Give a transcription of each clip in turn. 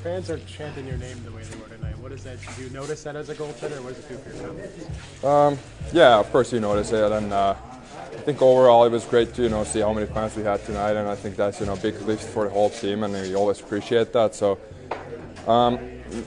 The fans are chanting your name the way they were tonight. What is that? Did you notice that as a goaltender, or what does it do for your confidence? Um, yeah, of course you notice it, and uh, I think overall it was great to you know see how many fans we had tonight, and I think that's you know a big lift for the whole team, and we always appreciate that. So, um,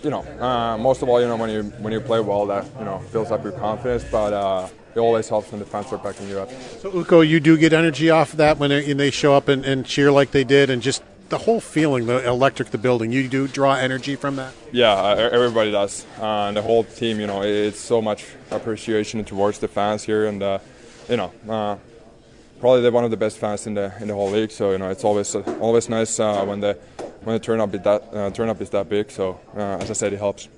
you know, uh, most of all, you know when you when you play well, that you know builds up your confidence, but. Uh, it always helps when the fans are backing you up. So, Ukko, you do get energy off of that when they, when they show up and, and cheer like they did, and just the whole feeling, the electric, the building. You do draw energy from that. Yeah, uh, everybody does, uh, and the whole team. You know, it's so much appreciation towards the fans here, and uh, you know, uh, probably they're one of the best fans in the in the whole league. So you know, it's always uh, always nice uh, when the when the turn up is that turn up is that big. So as I said, it helps.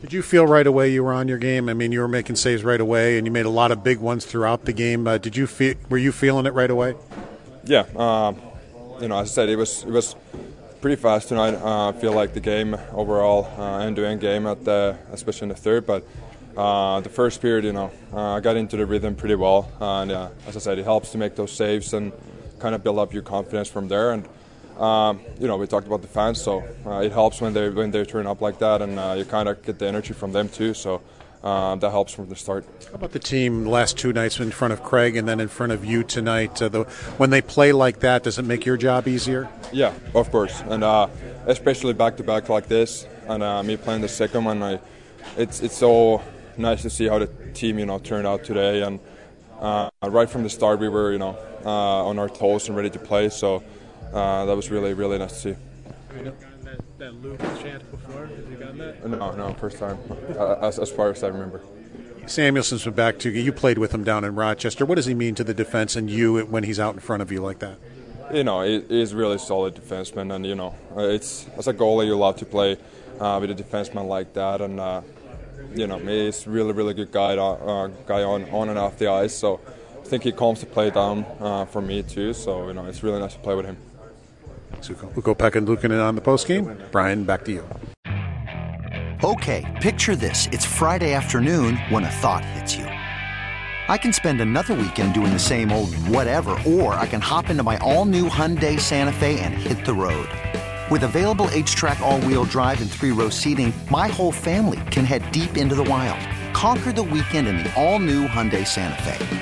Did you feel right away you were on your game? I mean, you were making saves right away, and you made a lot of big ones throughout the game. Uh, did you feel? Were you feeling it right away? Yeah, um, you know, as I said, it was it was pretty fast tonight. Uh, I feel like the game overall, uh, end-to-end game at the, especially in the third, but uh, the first period, you know, uh, I got into the rhythm pretty well, and as I said, it helps to make those saves and kind of build up your confidence from there. And um, you know, we talked about the fans, so uh, it helps when they when they turn up like that, and uh, you kind of get the energy from them too. So uh, that helps from the start. How about the team the last two nights in front of Craig and then in front of you tonight? Uh, the, when they play like that, does it make your job easier? Yeah, of course, and uh, especially back to back like this, and uh, me playing the second one, I, it's it's so nice to see how the team you know turned out today, and right from the start we were you know on our toes and ready to play. So uh, that was really, really nice to see. Have you that, that Luke chant before? Have you gotten that? No, no, first time, uh, as, as far as I remember. Samuelsson's been back to you. You played with him down in Rochester. What does he mean to the defense and you when he's out in front of you like that? You know, he, he's really solid defenseman, and you know, it's as a goalie you love to play uh, with a defenseman like that, and uh, you know, he's really, really good guy, uh, guy on on and off the ice. So I think he calms the play down uh, for me too. So you know, it's really nice to play with him. Ukko Pekka Luukkonen on the post game. Brian, back to you. Okay, picture this. It's Friday afternoon when a thought hits you. I can spend another weekend doing the same old whatever, or I can hop into my all new Hyundai Santa Fe and hit the road. With available HTRAC, all wheel drive, and three row seating, my whole family can head deep into the wild. Conquer the weekend in the all new Hyundai Santa Fe.